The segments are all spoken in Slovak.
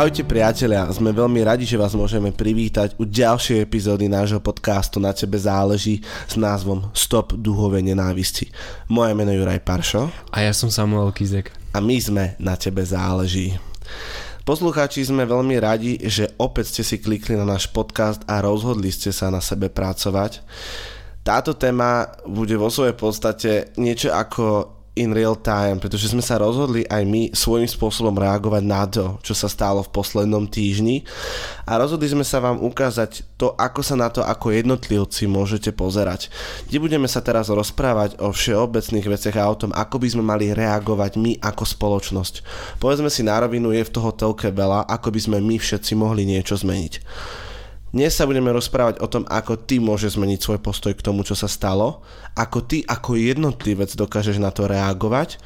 Ahojte priatelia, sme veľmi radi, že vás môžeme privítať u ďalšej epizódy nášho podcastu Na tebe záleží s názvom Stop duhové nenávisti. Moje meno je Juraj Paršo. A ja som Samuel Kizek. A my sme Na tebe záleží. Poslucháči sme veľmi radi, že opäť ste si klikli na náš podcast a rozhodli ste sa na sebe pracovať. Táto téma bude vo svojej podstate niečo ako in real time, pretože sme sa rozhodli aj my svojím spôsobom reagovať na to, čo sa stalo v poslednom týždni a rozhodli sme sa vám ukázať to, ako sa na to ako jednotlivci môžete pozerať. Kde budeme sa teraz rozprávať o všeobecných veciach a o tom, ako by sme mali reagovať my ako spoločnosť. Povedzme si na rovinu, je v toho telke veľa, ako by sme my všetci mohli niečo zmeniť. Dnes sa budeme rozprávať o tom, ako ty môžeš zmeniť svoj postoj k tomu, čo sa stalo, ako ty ako jednotlivec dokážeš na to reagovať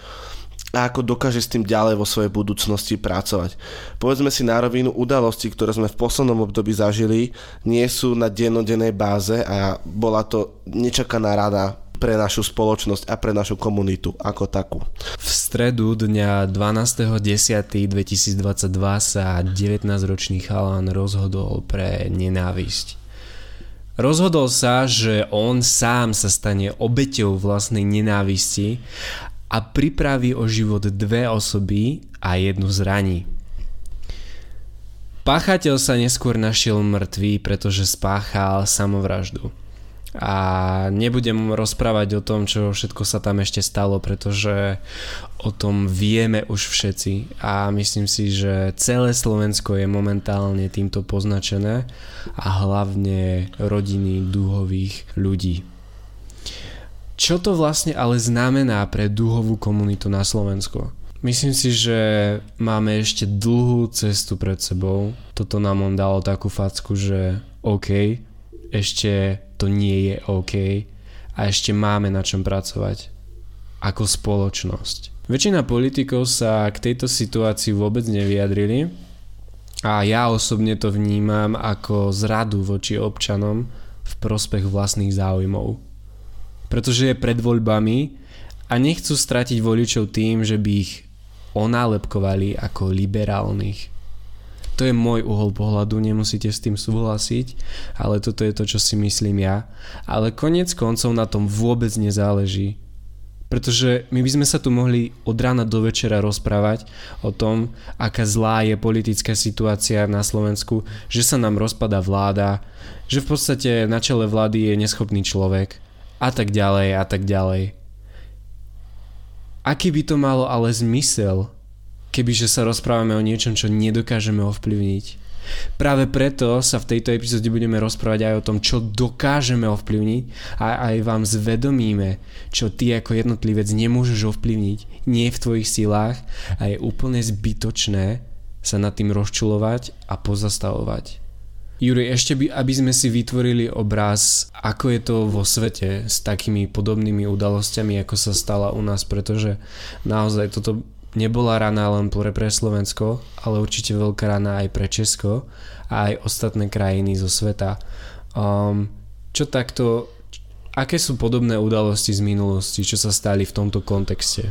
a ako dokážeš s tým ďalej vo svojej budúcnosti pracovať. Povedzme si na rovinu, udalosti, ktoré sme v poslednom období zažili, nie sú na dennodennej báze a bola to nečakaná rada pre našu spoločnosť a pre našu komunitu ako takú. V stredu dňa 12.10.2022 sa 19-ročný chalán rozhodol pre nenávisť. Rozhodol sa, že on sám sa stane obeťou vlastnej nenávisti a pripraví o život dve osoby a jednu zraní. Páchateľ sa neskôr našiel mŕtvý, pretože spáchal samovraždu a nebudem rozprávať o tom, čo všetko sa tam ešte stalo, pretože o tom vieme už všetci a myslím si, že celé Slovensko je momentálne týmto poznačené a hlavne rodiny dúhových ľudí. Čo to vlastne ale znamená pre dúhovú komunitu na Slovensku? Myslím si, že máme ešte dlhú cestu pred sebou. Toto nám on dalo takú facku, že OK, ešte to nie je OK a ešte máme na čom pracovať ako spoločnosť. Väčšina politikov sa k tejto situácii vôbec nevyjadrili a ja osobne to vnímam ako zradu voči občanom v prospech vlastných záujmov. Pretože je pred voľbami a nechcú stratiť voličov tým, že by ich onálepkovali ako liberálnych to je môj uhol pohľadu, nemusíte s tým súhlasiť, ale toto je to, čo si myslím ja. Ale konec koncov na tom vôbec nezáleží. Pretože my by sme sa tu mohli od rána do večera rozprávať o tom, aká zlá je politická situácia na Slovensku, že sa nám rozpada vláda, že v podstate na čele vlády je neschopný človek a tak ďalej a tak ďalej. Aký by to malo ale zmysel, kebyže sa rozprávame o niečom, čo nedokážeme ovplyvniť. Práve preto sa v tejto epizóde budeme rozprávať aj o tom, čo dokážeme ovplyvniť a aj vám zvedomíme, čo ty ako jednotlivec nemôžeš ovplyvniť, nie je v tvojich silách a je úplne zbytočné sa nad tým rozčulovať a pozastavovať. Juri, ešte by, aby sme si vytvorili obraz, ako je to vo svete s takými podobnými udalosťami, ako sa stala u nás, pretože naozaj toto nebola rana len pre, Slovensko, ale určite veľká rana aj pre Česko a aj ostatné krajiny zo sveta. Um, čo takto, aké sú podobné udalosti z minulosti, čo sa stali v tomto kontexte?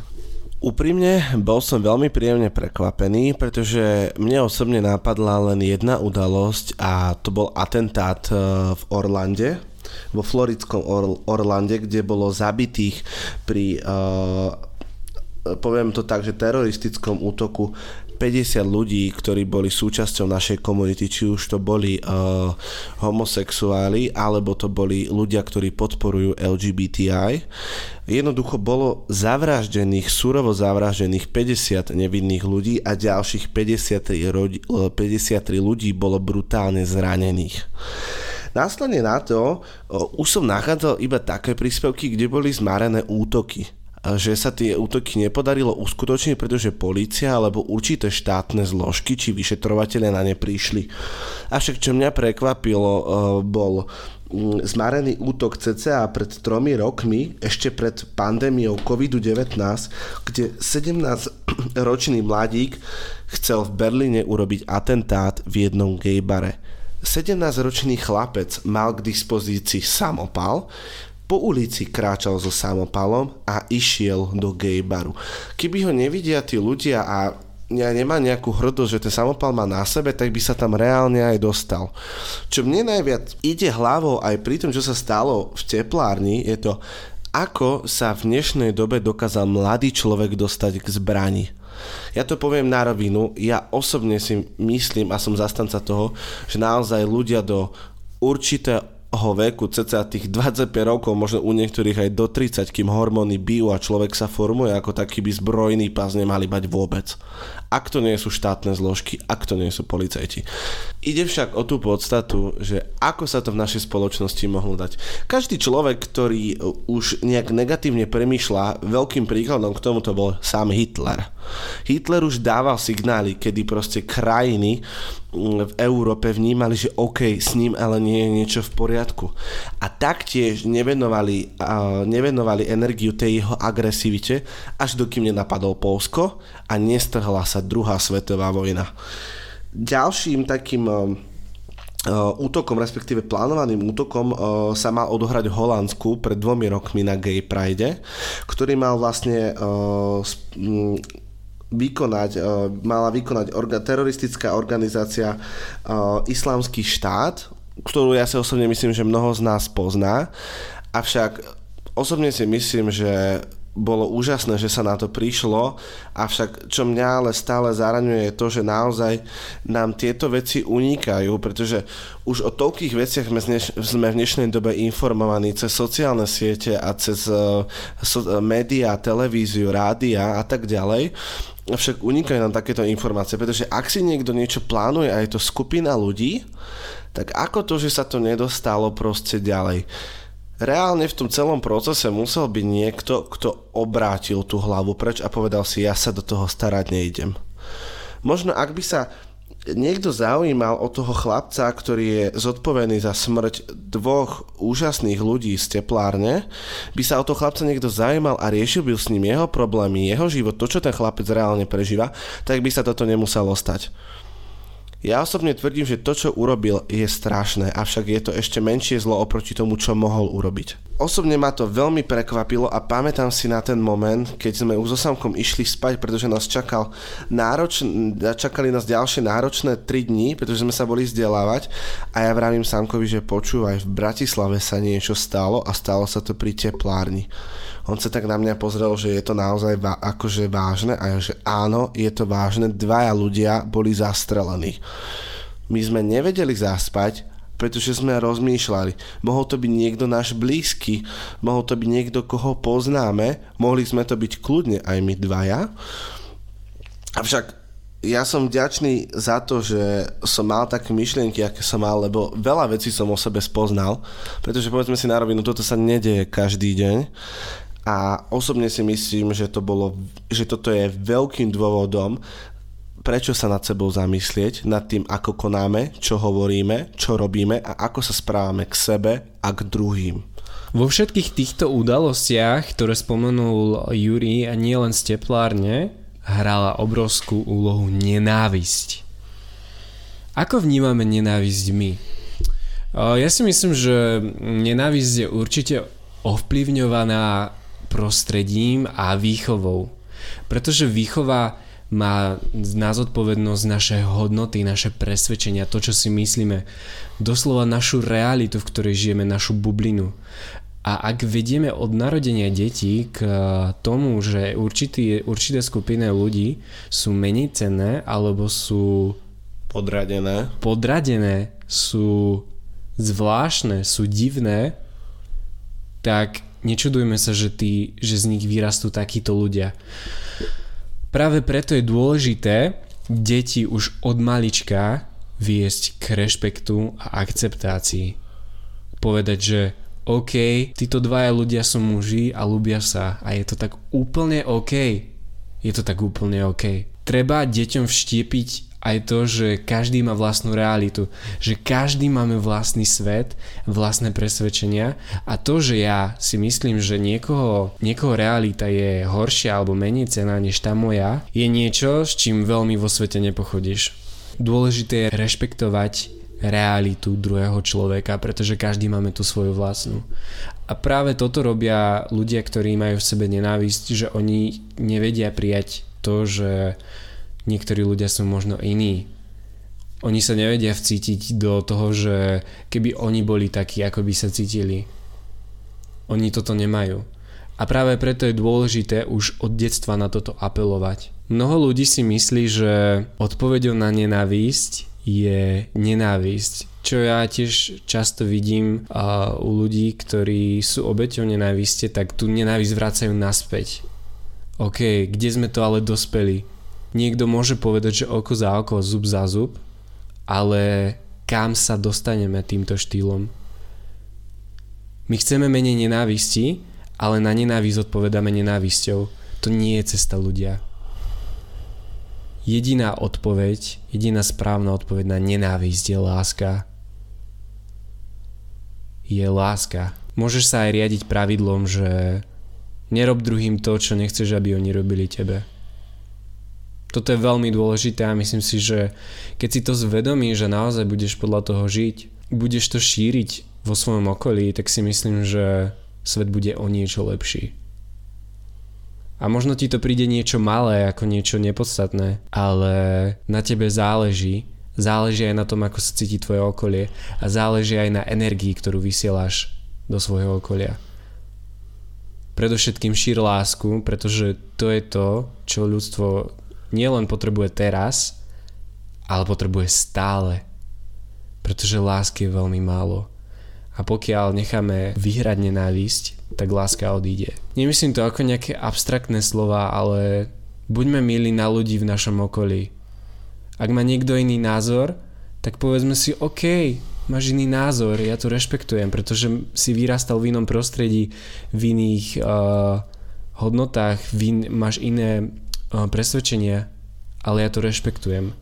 Úprimne bol som veľmi príjemne prekvapený, pretože mne osobne napadla len jedna udalosť a to bol atentát e, v Orlande, vo floridskom Or- Orlande, kde bolo zabitých pri uh, poviem to tak, že teroristickom útoku 50 ľudí, ktorí boli súčasťou našej komunity, či už to boli uh, homosexuáli, alebo to boli ľudia, ktorí podporujú LGBTI. Jednoducho bolo zavraždených, surovo zavraždených 50 nevinných ľudí a ďalších 53, rodi, 53 ľudí bolo brutálne zranených. Následne na to uh, už som nachádzal iba také príspevky, kde boli zmarené útoky že sa tie útoky nepodarilo uskutočniť, pretože policia alebo určité štátne zložky či vyšetrovateľe na ne prišli. Avšak čo mňa prekvapilo, e, bol mm, zmarený útok CCA pred tromi rokmi, ešte pred pandémiou COVID-19, kde 17-ročný mladík chcel v Berlíne urobiť atentát v jednom gejbare. 17-ročný chlapec mal k dispozícii samopal, po ulici kráčal so samopalom a išiel do gay baru. Keby ho nevidia tí ľudia a nemá nejakú hrdosť, že ten samopal má na sebe, tak by sa tam reálne aj dostal. Čo mne najviac ide hlavou aj pri tom, čo sa stalo v teplárni, je to, ako sa v dnešnej dobe dokázal mladý človek dostať k zbrani. Ja to poviem na rovinu, ja osobne si myslím a som zastanca toho, že naozaj ľudia do určitého veku, cca tých 25 rokov, možno u niektorých aj do 30, kým hormóny bijú a človek sa formuje ako taký by zbrojný pás nemali mať vôbec. Ak to nie sú štátne zložky, ak to nie sú policajti. Ide však o tú podstatu, že ako sa to v našej spoločnosti mohlo dať. Každý človek, ktorý už nejak negatívne premýšľa, veľkým príkladom k tomuto bol sám Hitler. Hitler už dával signály, kedy proste krajiny mm, v Európe vnímali, že OK, s ním ale nie je niečo v poriadku. A taktiež nevenovali, uh, nevenovali energiu tej jeho agresivite, až dokým nenapadol Polsko a nestrhla sa druhá svetová vojna. Ďalším takým uh, útokom, respektíve plánovaným útokom uh, sa mal odohrať v Holandsku pred dvomi rokmi na Gay Pride, ktorý mal vlastne uh, vykonať, mala vykonať orga, teroristická organizácia Islamský štát, ktorú ja si osobne myslím, že mnoho z nás pozná. Avšak osobne si myslím, že bolo úžasné, že sa na to prišlo, avšak čo mňa ale stále zaraňuje je to, že naozaj nám tieto veci unikajú, pretože už o toľkých veciach sme, v dnešnej dobe informovaní cez sociálne siete a cez uh, médiá, televíziu, rádia a tak ďalej, Avšak unikajú nám takéto informácie, pretože ak si niekto niečo plánuje a je to skupina ľudí, tak ako to, že sa to nedostalo proste ďalej? Reálne v tom celom procese musel byť niekto, kto obrátil tú hlavu preč a povedal si, ja sa do toho starať nejdem. Možno ak by sa niekto zaujímal o toho chlapca, ktorý je zodpovedný za smrť dvoch úžasných ľudí z teplárne, by sa o toho chlapca niekto zaujímal a riešil by s ním jeho problémy, jeho život, to, čo ten chlapec reálne prežíva, tak by sa toto nemuselo stať. Ja osobne tvrdím, že to, čo urobil, je strašné, avšak je to ešte menšie zlo oproti tomu, čo mohol urobiť. Osobne ma to veľmi prekvapilo a pamätám si na ten moment, keď sme už so Samkom išli spať, pretože nás čakal nároč, čakali nás ďalšie náročné 3 dní, pretože sme sa boli vzdelávať a ja vravím Samkovi, že počúvaj, v Bratislave sa niečo stalo a stalo sa to pri teplárni. On sa tak na mňa pozrel, že je to naozaj va- akože vážne a ja, že áno, je to vážne, dvaja ľudia boli zastrelení. My sme nevedeli zaspať, pretože sme rozmýšľali. Mohol to byť niekto náš blízky, mohol to byť niekto, koho poznáme, mohli sme to byť kľudne aj my dvaja. Avšak ja som vďačný za to, že som mal také myšlienky, aké som mal, lebo veľa vecí som o sebe spoznal, pretože povedzme si na rovinu, toto sa nedeje každý deň a osobne si myslím, že, to bolo, že toto je veľkým dôvodom, prečo sa nad sebou zamyslieť, nad tým, ako konáme, čo hovoríme, čo robíme a ako sa správame k sebe a k druhým. Vo všetkých týchto udalostiach, ktoré spomenul Juri a nie len z teplárne, hrala obrovskú úlohu nenávisť. Ako vnímame nenávisť my? Ja si myslím, že nenávisť je určite ovplyvňovaná prostredím a výchovou. Pretože výchova má na zodpovednosť naše hodnoty, naše presvedčenia, to, čo si myslíme, doslova našu realitu, v ktorej žijeme, našu bublinu. A ak vedieme od narodenia detí k tomu, že určitý, určité skupiny ľudí sú menej cenné alebo sú podradené, podradené sú zvláštne, sú divné, tak nečudujme sa, že, tí, že z nich vyrastú takíto ľudia. Práve preto je dôležité deti už od malička viesť k rešpektu a akceptácii. Povedať, že OK, títo dvaja ľudia sú muži a ľubia sa a je to tak úplne OK. Je to tak úplne OK. Treba deťom vštiepiť aj to, že každý má vlastnú realitu, že každý máme vlastný svet, vlastné presvedčenia a to, že ja si myslím, že niekoho, niekoho realita je horšia alebo menej cená než tá moja, je niečo, s čím veľmi vo svete nepochodíš. Dôležité je rešpektovať realitu druhého človeka, pretože každý máme tú svoju vlastnú. A práve toto robia ľudia, ktorí majú v sebe nenávisť, že oni nevedia prijať to, že Niektorí ľudia sú možno iní. Oni sa nevedia vcítiť do toho, že keby oni boli takí, ako by sa cítili. Oni toto nemajú. A práve preto je dôležité už od detstva na toto apelovať. Mnoho ľudí si myslí, že odpovedou na nenávisť je nenávisť. Čo ja tiež často vidím uh, u ľudí, ktorí sú obeťou nenáviste, tak tú nenávisť vracajú naspäť. OK, kde sme to ale dospeli? Niekto môže povedať, že oko za oko, zub za zub, ale kam sa dostaneme týmto štýlom? My chceme menej nenávisti, ale na nenávisť odpovedáme nenávisťou. To nie je cesta ľudia. Jediná odpoveď, jediná správna odpoveď na nenávisť je láska. Je láska. Môžeš sa aj riadiť pravidlom, že nerob druhým to, čo nechceš, aby oni robili tebe. Toto je veľmi dôležité a myslím si, že keď si to zvedomíš, že naozaj budeš podľa toho žiť, budeš to šíriť vo svojom okolí, tak si myslím, že svet bude o niečo lepší. A možno ti to príde niečo malé, ako niečo nepodstatné, ale na tebe záleží. Záleží aj na tom, ako sa cíti tvoje okolie a záleží aj na energii, ktorú vysielaš do svojho okolia. Predovšetkým šír lásku, pretože to je to, čo ľudstvo nielen potrebuje teraz, ale potrebuje stále. Pretože lásky je veľmi málo. A pokiaľ necháme vyhrať nenávisť, tak láska odíde. Nemyslím to ako nejaké abstraktné slova, ale buďme milí na ľudí v našom okolí. Ak má niekto iný názor, tak povedzme si, OK, máš iný názor, ja to rešpektujem, pretože si vyrastal v inom prostredí, v iných uh, hodnotách, v máš iné presvedčenia, ale ja to rešpektujem.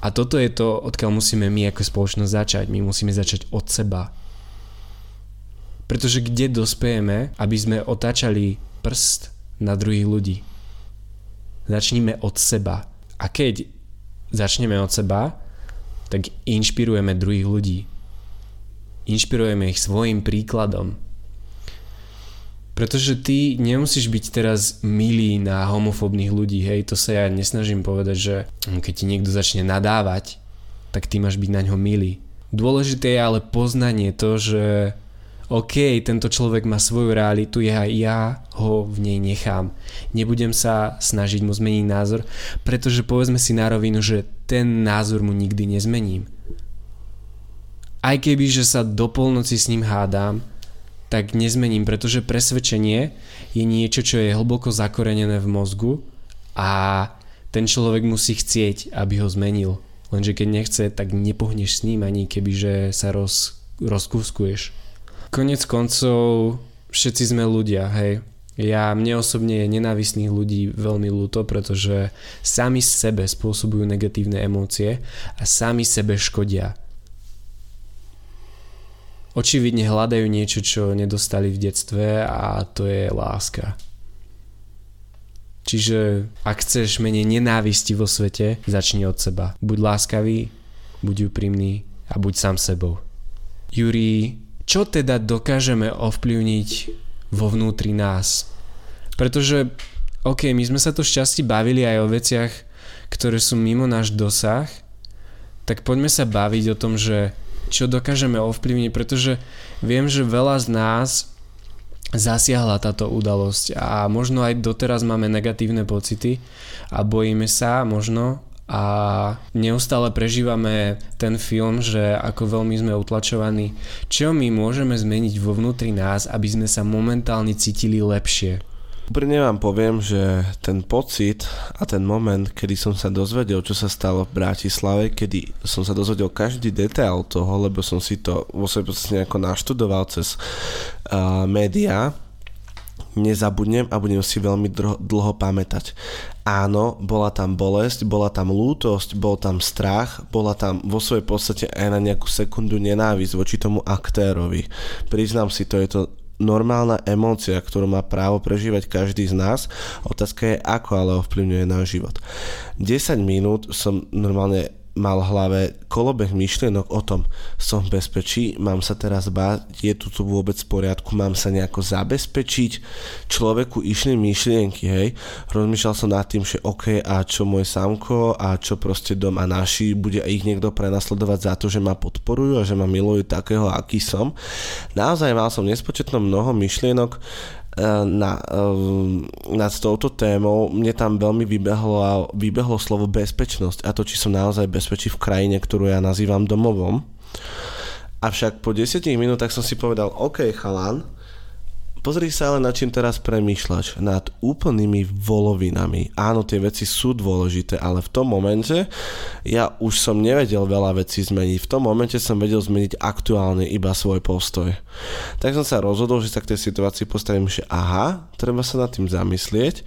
A toto je to, odkiaľ musíme my ako spoločnosť začať. My musíme začať od seba. Pretože kde dospejeme, aby sme otáčali prst na druhých ľudí? Začníme od seba. A keď začneme od seba, tak inšpirujeme druhých ľudí. Inšpirujeme ich svojim príkladom. Pretože ty nemusíš byť teraz milý na homofóbnych ľudí, hej, to sa ja nesnažím povedať, že keď ti niekto začne nadávať, tak ty máš byť na ňo milý. Dôležité je ale poznanie to, že OK, tento človek má svoju realitu, ja, ja ho v nej nechám. Nebudem sa snažiť mu zmeniť názor, pretože povedzme si na rovinu, že ten názor mu nikdy nezmením. Aj keby, že sa do polnoci s ním hádam, tak nezmením, pretože presvedčenie je niečo, čo je hlboko zakorenené v mozgu a ten človek musí chcieť, aby ho zmenil. Lenže keď nechce, tak nepohneš s ním ani keby, že sa roz, rozkúskuješ. Konec koncov všetci sme ľudia, hej. Ja, mne osobne je nenávistných ľudí veľmi ľúto, pretože sami sebe spôsobujú negatívne emócie a sami sebe škodia očividne hľadajú niečo, čo nedostali v detstve a to je láska. Čiže ak chceš menej nenávisti vo svete, začni od seba. Buď láskavý, buď úprimný a buď sám sebou. Juri, čo teda dokážeme ovplyvniť vo vnútri nás? Pretože, ok, my sme sa to šťastí bavili aj o veciach, ktoré sú mimo náš dosah, tak poďme sa baviť o tom, že čo dokážeme ovplyvniť, pretože viem, že veľa z nás zasiahla táto udalosť a možno aj doteraz máme negatívne pocity a bojíme sa možno a neustále prežívame ten film, že ako veľmi sme utlačovaní. Čo my môžeme zmeniť vo vnútri nás, aby sme sa momentálne cítili lepšie? Úprimne vám poviem, že ten pocit a ten moment, kedy som sa dozvedel, čo sa stalo v Bratislave, kedy som sa dozvedel každý detail toho, lebo som si to vo podstate nejako naštudoval cez uh, médiá, nezabudnem a budem si veľmi dlho, dlho pamätať. Áno, bola tam bolesť, bola tam lútosť, bol tam strach, bola tam vo svojej podstate aj na nejakú sekundu nenávisť voči tomu aktérovi. Priznám si to, je to normálna emócia, ktorú má právo prežívať každý z nás. Otázka je, ako ale ovplyvňuje náš život. 10 minút som normálne mal v hlave kolobeh myšlienok o tom, som v bezpečí, mám sa teraz báť, je tu vôbec v poriadku, mám sa nejako zabezpečiť. Človeku išli myšlienky, hej. Rozmýšľal som nad tým, že OK, a čo môj samko, a čo proste dom a naši, bude ich niekto prenasledovať za to, že ma podporujú a že ma milujú takého, aký som. Naozaj mal som nespočetno mnoho myšlienok, na, nad touto témou mne tam veľmi vybehlo, vybehlo slovo bezpečnosť a to, či som naozaj bezpečí v krajine, ktorú ja nazývam domovom. Avšak po 10 minútach som si povedal, OK chalan, Pozri sa ale na čím teraz premýšľaš. Nad úplnými volovinami. Áno, tie veci sú dôležité, ale v tom momente ja už som nevedel veľa vecí zmeniť. V tom momente som vedel zmeniť aktuálne iba svoj postoj. Tak som sa rozhodol, že sa k tej situácii postavím, že aha, treba sa nad tým zamyslieť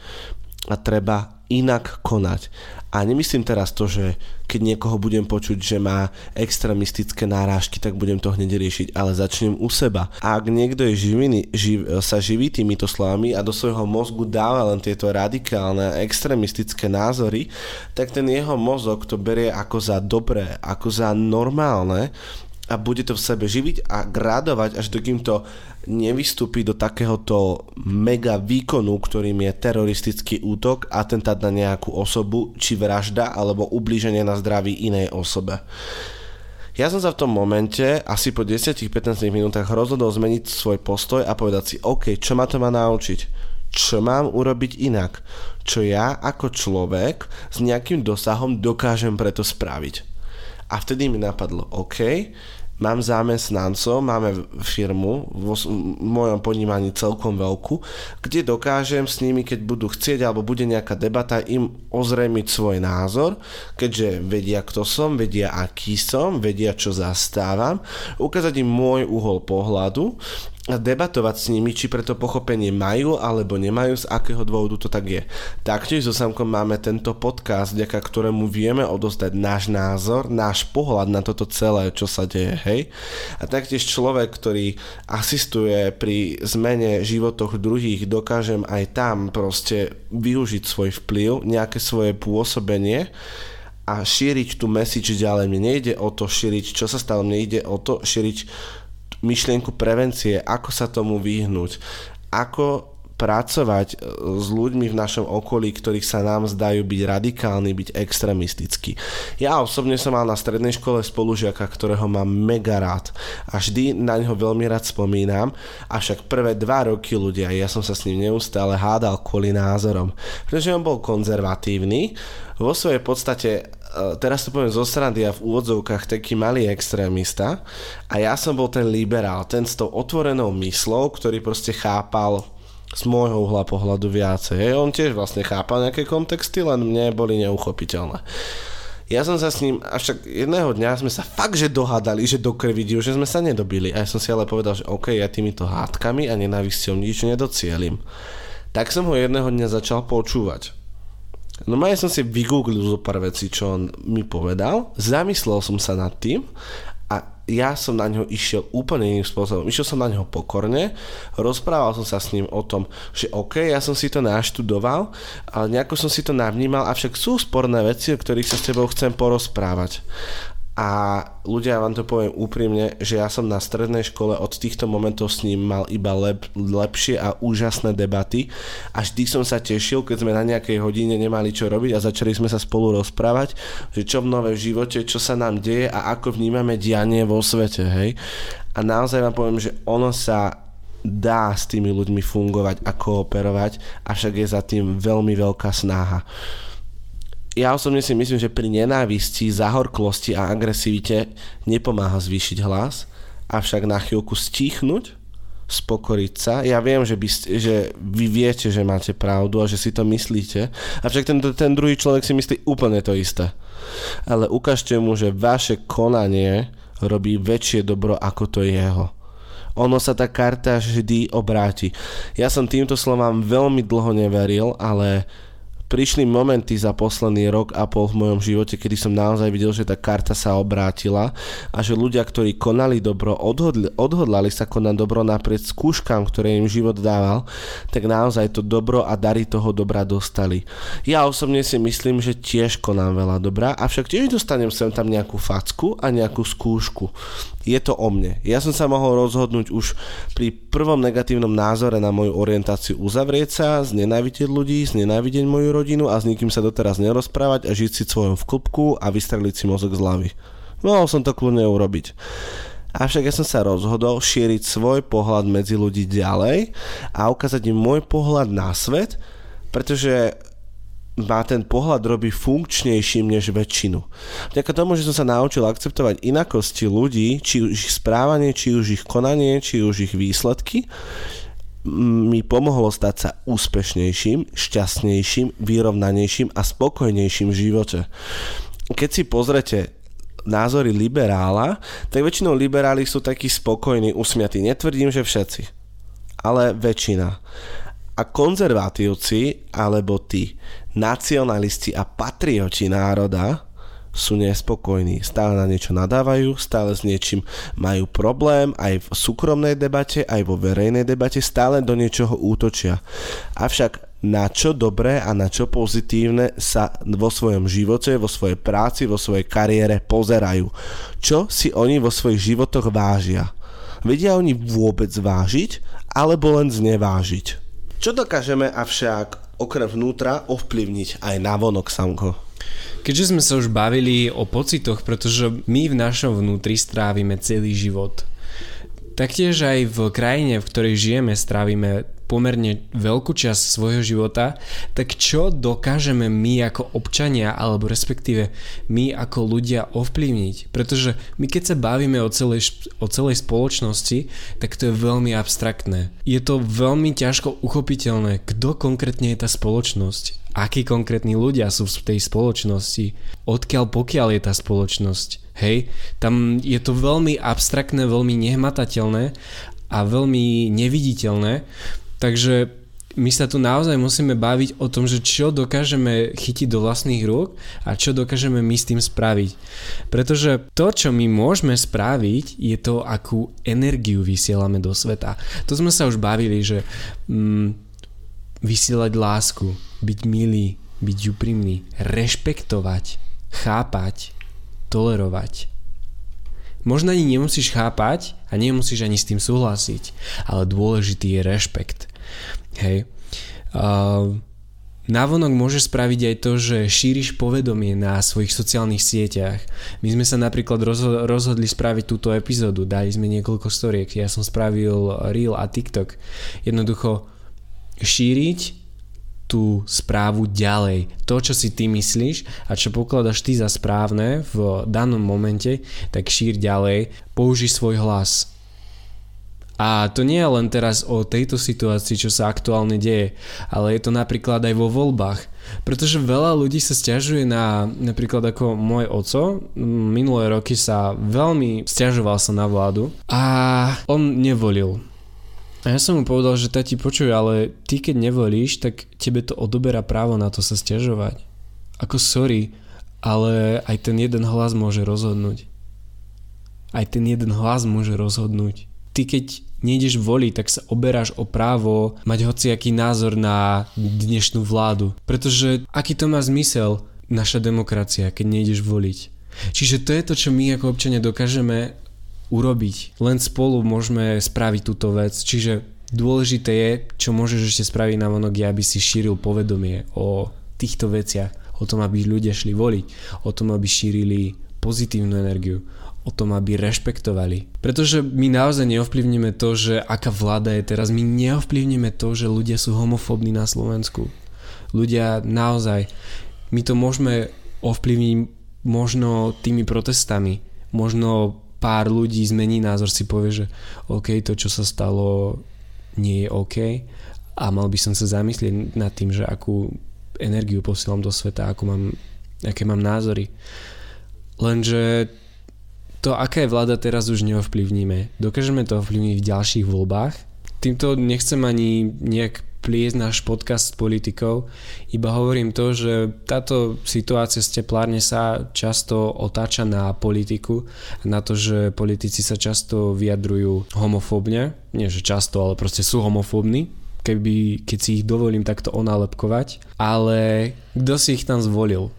a treba inak konať. A nemyslím teraz to, že keď niekoho budem počuť, že má extremistické nárážky, tak budem to hneď riešiť, ale začnem u seba. A ak niekto je živiny, živ, sa živí týmito slovami a do svojho mozgu dáva len tieto radikálne extremistické názory, tak ten jeho mozog to berie ako za dobré, ako za normálne a bude to v sebe živiť a gradovať až do to nevystúpi do takéhoto mega výkonu, ktorým je teroristický útok, atentát na nejakú osobu, či vražda, alebo ublíženie na zdraví inej osobe. Ja som sa v tom momente, asi po 10-15 minútach rozhodol zmeniť svoj postoj a povedať si, OK, čo ma to má naučiť? Čo mám urobiť inak? Čo ja ako človek s nejakým dosahom dokážem preto spraviť? A vtedy mi napadlo, OK, mám zamestnancov, máme firmu vo mojom ponímaní celkom veľkú, kde dokážem s nimi, keď budú chcieť alebo bude nejaká debata, im ozrejmiť svoj názor, keďže vedia, kto som, vedia, aký som, vedia, čo zastávam, ukázať im môj uhol pohľadu debatovať s nimi, či preto pochopenie majú alebo nemajú, z akého dôvodu to tak je. Taktiež so Samkom máme tento podcast, vďaka ktorému vieme odozdať náš názor, náš pohľad na toto celé, čo sa deje, hej. A taktiež človek, ktorý asistuje pri zmene životoch druhých, dokážem aj tam proste využiť svoj vplyv, nejaké svoje pôsobenie a šíriť tú message ďalej. Mne nejde o to šíriť, čo sa stalo, mne ide o to šíriť myšlienku prevencie, ako sa tomu vyhnúť, ako pracovať e, s ľuďmi v našom okolí, ktorých sa nám zdajú byť radikálni, byť extremistickí. Ja osobne som mal na strednej škole spolužiaka, ktorého mám mega rád a vždy na ňo veľmi rád spomínam, avšak prvé dva roky ľudia, ja som sa s ním neustále hádal kvôli názorom, pretože on bol konzervatívny, vo svojej podstate teraz to poviem zo srandy a v úvodzovkách taký malý extrémista a ja som bol ten liberál, ten s tou otvorenou myslou, ktorý proste chápal z môjho uhla pohľadu viacej. On tiež vlastne chápal nejaké kontexty, len mne boli neuchopiteľné. Ja som sa s ním, avšak jedného dňa sme sa fakt, že dohádali, že do krvi že sme sa nedobili. A ja som si ale povedal, že OK, ja týmito hádkami a nenávisťou nič nedocielim. Tak som ho jedného dňa začal počúvať. No ja som si vygooglil zo pár vecí, čo on mi povedal, zamyslel som sa nad tým ja som na ňo išiel úplne iným spôsobom. Išiel som na ňo pokorne, rozprával som sa s ním o tom, že OK, ja som si to naštudoval, ale nejako som si to navnímal, avšak sú sporné veci, o ktorých sa s tebou chcem porozprávať. A ľudia, ja vám to poviem úprimne, že ja som na strednej škole od týchto momentov s ním mal iba lep, lepšie a úžasné debaty a vždy som sa tešil, keď sme na nejakej hodine nemali čo robiť a začali sme sa spolu rozprávať, že čo v nové v živote, čo sa nám deje a ako vnímame dianie vo svete, hej. A naozaj vám poviem, že ono sa dá s tými ľuďmi fungovať a kooperovať, avšak je za tým veľmi veľká snaha ja osobne si myslím, že pri nenávisti, zahorklosti a agresivite nepomáha zvýšiť hlas, avšak na chvíľku stichnúť, spokoriť sa. Ja viem, že, by, že vy viete, že máte pravdu a že si to myslíte, avšak ten, ten druhý človek si myslí úplne to isté. Ale ukážte mu, že vaše konanie robí väčšie dobro ako to jeho ono sa tá karta vždy obráti. Ja som týmto slovám veľmi dlho neveril, ale prišli momenty za posledný rok a pol v mojom živote, kedy som naozaj videl, že tá karta sa obrátila a že ľudia, ktorí konali dobro, odhodli, odhodlali sa konať dobro napriek skúškam, ktoré im život dával, tak naozaj to dobro a dary toho dobra dostali. Ja osobne si myslím, že tiež konám veľa dobra, avšak tiež dostanem sem tam nejakú facku a nejakú skúšku. Je to o mne. Ja som sa mohol rozhodnúť už pri prvom negatívnom názore na moju orientáciu uzavrieť sa, znenávidieť ľudí, znenávidieť moju rodinu a s nikým sa doteraz nerozprávať a žiť si svojom v klubku a vystreliť si mozog z hlavy. Mohol som to kľudne urobiť. Avšak ja som sa rozhodol šíriť svoj pohľad medzi ľudí ďalej a ukázať im môj pohľad na svet, pretože má ten pohľad robí funkčnejším než väčšinu. Vďaka tomu, že som sa naučil akceptovať inakosti ľudí, či už ich správanie, či už ich konanie, či už ich výsledky, mi pomohlo stať sa úspešnejším, šťastnejším, vyrovnanejším a spokojnejším v živote. Keď si pozrete názory liberála, tak väčšinou liberáli sú takí spokojní, usmiatí. Netvrdím, že všetci, ale väčšina. A konzervatívci, alebo tí nacionalisti a patrioti národa, sú nespokojní, stále na niečo nadávajú, stále s niečím majú problém, aj v súkromnej debate, aj vo verejnej debate, stále do niečoho útočia. Avšak na čo dobré a na čo pozitívne sa vo svojom živote, vo svojej práci, vo svojej kariére pozerajú. Čo si oni vo svojich životoch vážia. Vedia oni vôbec vážiť, alebo len znevážiť. Čo dokážeme avšak okrem vnútra ovplyvniť aj na vonok, Samko? Keďže sme sa už bavili o pocitoch, pretože my v našom vnútri strávime celý život. Taktiež aj v krajine, v ktorej žijeme, strávime pomerne veľkú časť svojho života, tak čo dokážeme my ako občania, alebo respektíve my ako ľudia ovplyvniť? Pretože my keď sa bavíme o celej, o celej spoločnosti, tak to je veľmi abstraktné. Je to veľmi ťažko uchopiteľné, kto konkrétne je tá spoločnosť, akí konkrétni ľudia sú v tej spoločnosti, odkiaľ pokiaľ je tá spoločnosť. Hej, tam je to veľmi abstraktné, veľmi nehmatateľné a veľmi neviditeľné, Takže my sa tu naozaj musíme baviť o tom, že čo dokážeme chytiť do vlastných rúk a čo dokážeme my s tým spraviť. Pretože to, čo my môžeme spraviť, je to, akú energiu vysielame do sveta. To sme sa už bavili, že mm, vysielať lásku, byť milý, byť úprimný, rešpektovať, chápať, tolerovať. Možno ani nemusíš chápať a nemusíš ani s tým súhlasiť, ale dôležitý je rešpekt. Hej. Uh, Navonok môže spraviť aj to, že šíriš povedomie na svojich sociálnych sieťach. My sme sa napríklad rozhodli spraviť túto epizódu, dali sme niekoľko storiek, ja som spravil Reel a TikTok. Jednoducho šíriť tú správu ďalej. To, čo si ty myslíš a čo pokladaš ty za správne v danom momente, tak šír ďalej, použij svoj hlas a to nie je len teraz o tejto situácii, čo sa aktuálne deje, ale je to napríklad aj vo voľbách. Pretože veľa ľudí sa stiažuje na, napríklad ako môj oco, minulé roky sa veľmi stiažoval sa na vládu a on nevolil. A ja som mu povedal, že tati počuj, ale ty keď nevolíš, tak tebe to odoberá právo na to sa stiažovať. Ako sorry, ale aj ten jeden hlas môže rozhodnúť. Aj ten jeden hlas môže rozhodnúť. Ty keď nejdeš voliť, tak sa oberáš o právo mať hociaký názor na dnešnú vládu. Pretože aký to má zmysel naša demokracia, keď nejdeš voliť? Čiže to je to, čo my ako občania dokážeme urobiť. Len spolu môžeme spraviť túto vec. Čiže dôležité je, čo môžeš ešte spraviť na vonok, je, aby si šíril povedomie o týchto veciach, o tom, aby ľudia šli voliť, o tom, aby šírili pozitívnu energiu, o tom, aby rešpektovali. Pretože my naozaj neovplyvníme to, že aká vláda je teraz, my neovplyvníme to, že ľudia sú homofóbni na Slovensku. Ľudia naozaj, my to môžeme ovplyvniť možno tými protestami, možno pár ľudí zmení názor, si povie, že OK, to čo sa stalo nie je OK a mal by som sa zamyslieť nad tým, že akú energiu posielam do sveta, ako mám, aké mám názory. Lenže to, aká je vláda teraz už neovplyvníme. Dokážeme to ovplyvniť v ďalších voľbách. Týmto nechcem ani nejak pliesť náš podcast s politikou, iba hovorím to, že táto situácia z teplárne sa často otáča na politiku, na to, že politici sa často vyjadrujú homofóbne, nie že často, ale proste sú homofóbni, keby, keď si ich dovolím takto onálepkovať, ale kto si ich tam zvolil?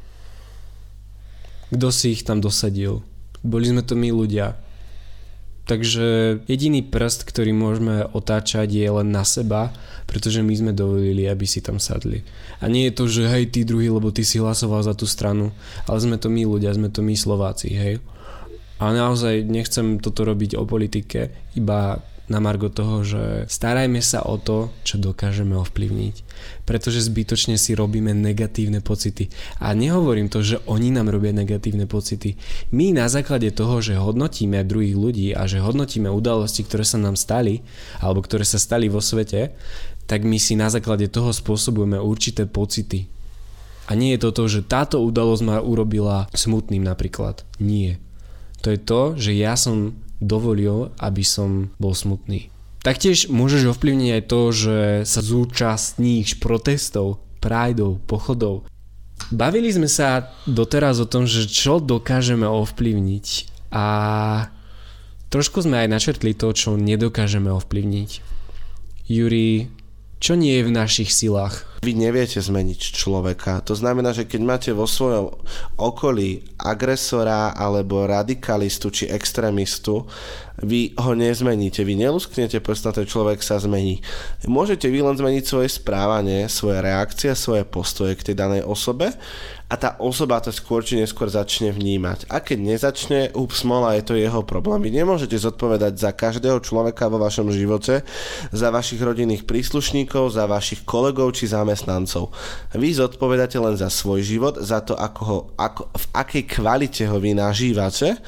Kto si ich tam dosadil? Boli sme to my ľudia Takže jediný prst, ktorý môžeme otáčať je len na seba, pretože my sme dovolili, aby si tam sadli. A nie je to, že hej, ty druhý, lebo ty si hlasoval za tú stranu, ale sme to my ľudia, sme to my Slováci, hej. A naozaj nechcem toto robiť o politike, iba na margo toho, že starajme sa o to, čo dokážeme ovplyvniť. Pretože zbytočne si robíme negatívne pocity. A nehovorím to, že oni nám robia negatívne pocity. My na základe toho, že hodnotíme druhých ľudí a že hodnotíme udalosti, ktoré sa nám stali, alebo ktoré sa stali vo svete, tak my si na základe toho spôsobujeme určité pocity. A nie je to to, že táto udalosť ma urobila smutným napríklad. Nie. To je to, že ja som dovolil, aby som bol smutný. Taktiež môžeš ovplyvniť aj to, že sa zúčastníš protestov, prajdov, pochodov. Bavili sme sa doteraz o tom, že čo dokážeme ovplyvniť a trošku sme aj načrtli to, čo nedokážeme ovplyvniť. Juri, čo nie je v našich silách? Vy neviete zmeniť človeka. To znamená, že keď máte vo svojom okolí agresora alebo radikalistu či extrémistu, vy ho nezmeníte, vy nelusknete, proste ten človek sa zmení. Môžete vy len zmeniť svoje správanie, svoje reakcie, svoje postoje k tej danej osobe a tá osoba to skôr či neskôr začne vnímať. A keď nezačne, up smola, je to jeho problém. Vy nemôžete zodpovedať za každého človeka vo vašom živote, za vašich rodinných príslušníkov, za vašich kolegov či zamestnancov. Vy zodpovedáte len za svoj život, za to, ako ho, ako, v akej kvalite ho vy nažívate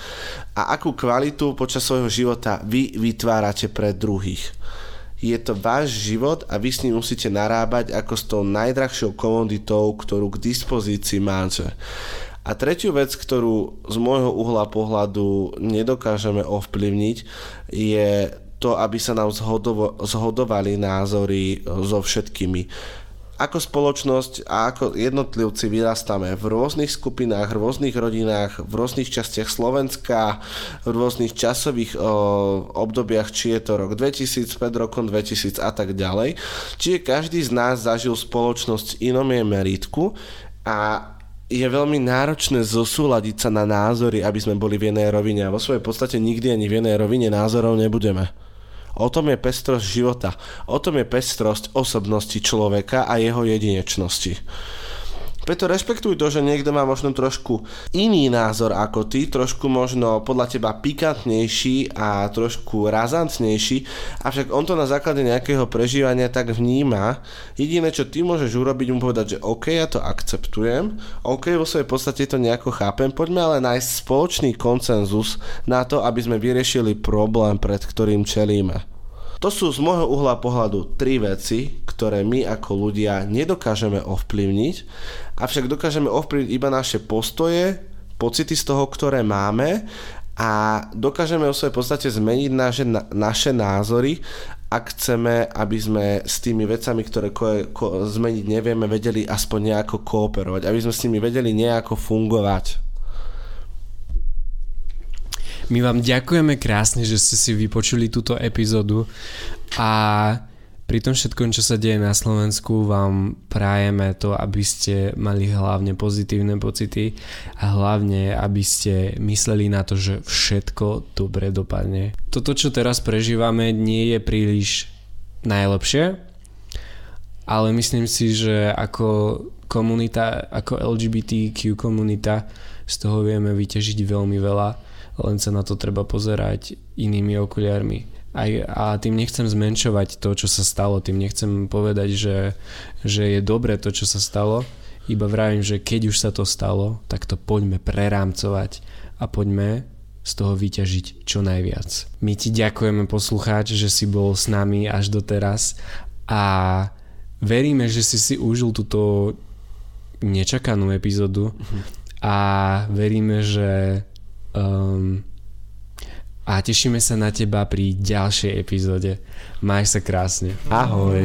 a akú kvalitu počas svojho života vy vytvárate pre druhých je to váš život a vy s ním musíte narábať ako s tou najdrahšou komoditou, ktorú k dispozícii máte. A tretiu vec, ktorú z môjho uhla pohľadu nedokážeme ovplyvniť, je to, aby sa nám zhodovo, zhodovali názory so všetkými ako spoločnosť a ako jednotlivci vyrastáme v rôznych skupinách, v rôznych rodinách, v rôznych častiach Slovenska, v rôznych časových o, obdobiach, či je to rok 2000, pred rokom 2000 a tak ďalej. Čiže každý z nás zažil spoločnosť inom je meritku a je veľmi náročné zosúľadiť sa na názory, aby sme boli v jednej rovine a vo svojej podstate nikdy ani v jednej rovine názorov nebudeme. O tom je pestrosť života. O tom je pestrosť osobnosti človeka a jeho jedinečnosti. Preto rešpektuj to, že niekto má možno trošku iný názor ako ty, trošku možno podľa teba pikantnejší a trošku razantnejší, avšak on to na základe nejakého prežívania tak vníma. Jediné, čo ty môžeš urobiť, mu povedať, že OK, ja to akceptujem, OK, vo svojej podstate to nejako chápem, poďme ale nájsť spoločný koncenzus na to, aby sme vyriešili problém, pred ktorým čelíme. To sú z môjho uhla pohľadu tri veci, ktoré my ako ľudia nedokážeme ovplyvniť, avšak dokážeme ovplyvniť iba naše postoje, pocity z toho, ktoré máme a dokážeme o svojej podstate zmeniť naše, na, naše názory, ak chceme, aby sme s tými vecami, ktoré ko, ko, zmeniť nevieme, vedeli aspoň nejako kooperovať, aby sme s nimi vedeli nejako fungovať. My vám ďakujeme krásne, že ste si vypočuli túto epizódu a pri tom všetkom, čo sa deje na Slovensku, vám prajeme to, aby ste mali hlavne pozitívne pocity a hlavne, aby ste mysleli na to, že všetko dobre dopadne. Toto, čo teraz prežívame, nie je príliš najlepšie, ale myslím si, že ako komunita, ako LGBTQ komunita z toho vieme vyťažiť veľmi veľa len sa na to treba pozerať inými okuliarmi. Aj, a tým nechcem zmenšovať to, čo sa stalo, tým nechcem povedať, že, že je dobre to, čo sa stalo, iba vravím, že keď už sa to stalo, tak to poďme prerámcovať a poďme z toho vyťažiť čo najviac. My ti ďakujeme poslucháč, že si bol s nami až doteraz a veríme, že si si užil túto nečakanú epizódu mhm. A veríme, že Um, a tešíme sa na teba pri ďalšej epizóde. Maj sa krásne. Ahoj.